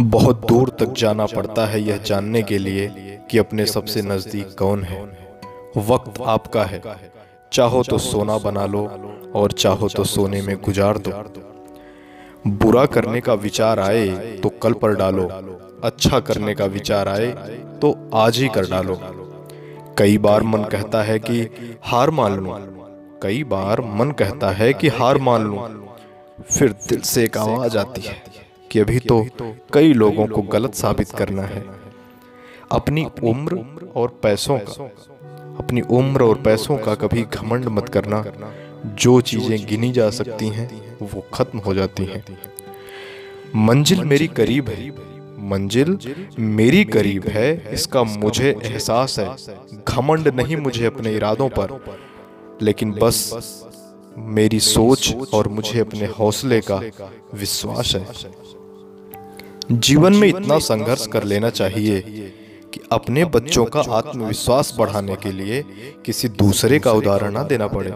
बहुत दूर तक जाना पड़ता है यह जानने के लिए कि अपने सबसे नज़दीक कौन है। वक्त आपका है। चाहो तो सोना बना लो और चाहो तो सोने में गुजार दो। बुरा करने का विचार आए तो कल पर डालो। अच्छा करने का विचार आए तो आज ही कर डालो। कई बार मन कहता है कि हार मान लूँ। कई बार मन कहता है कि हार मान लूँ। फिर दिल से एक आवाज़ आती है। कि अभी तो कई लोगों को गलत साबित करना है। अपनी उम्र और पैसों का, अपनी उम्र और पैसों का कभी घमंड मत करना। जो चीज़ें गिनी जा सकती हैं, वो खत्म हो जाती हैं। मंजिल मेरी करीब है। मंजिल मेरी करीब है, इसका मुझे एहसास है। घमंड नहीं मुझे अपने इरादों पर, लेकिन बस मेरी सोच और मुझे अपने हौसले का विश्वास है। जीवन में इतना संघर्ष कर लेना चाहिए कि अपने बच्चों का आत्मविश्वास बढ़ाने के लिए किसी दूसरे का उदाहरण ना देना पड़े।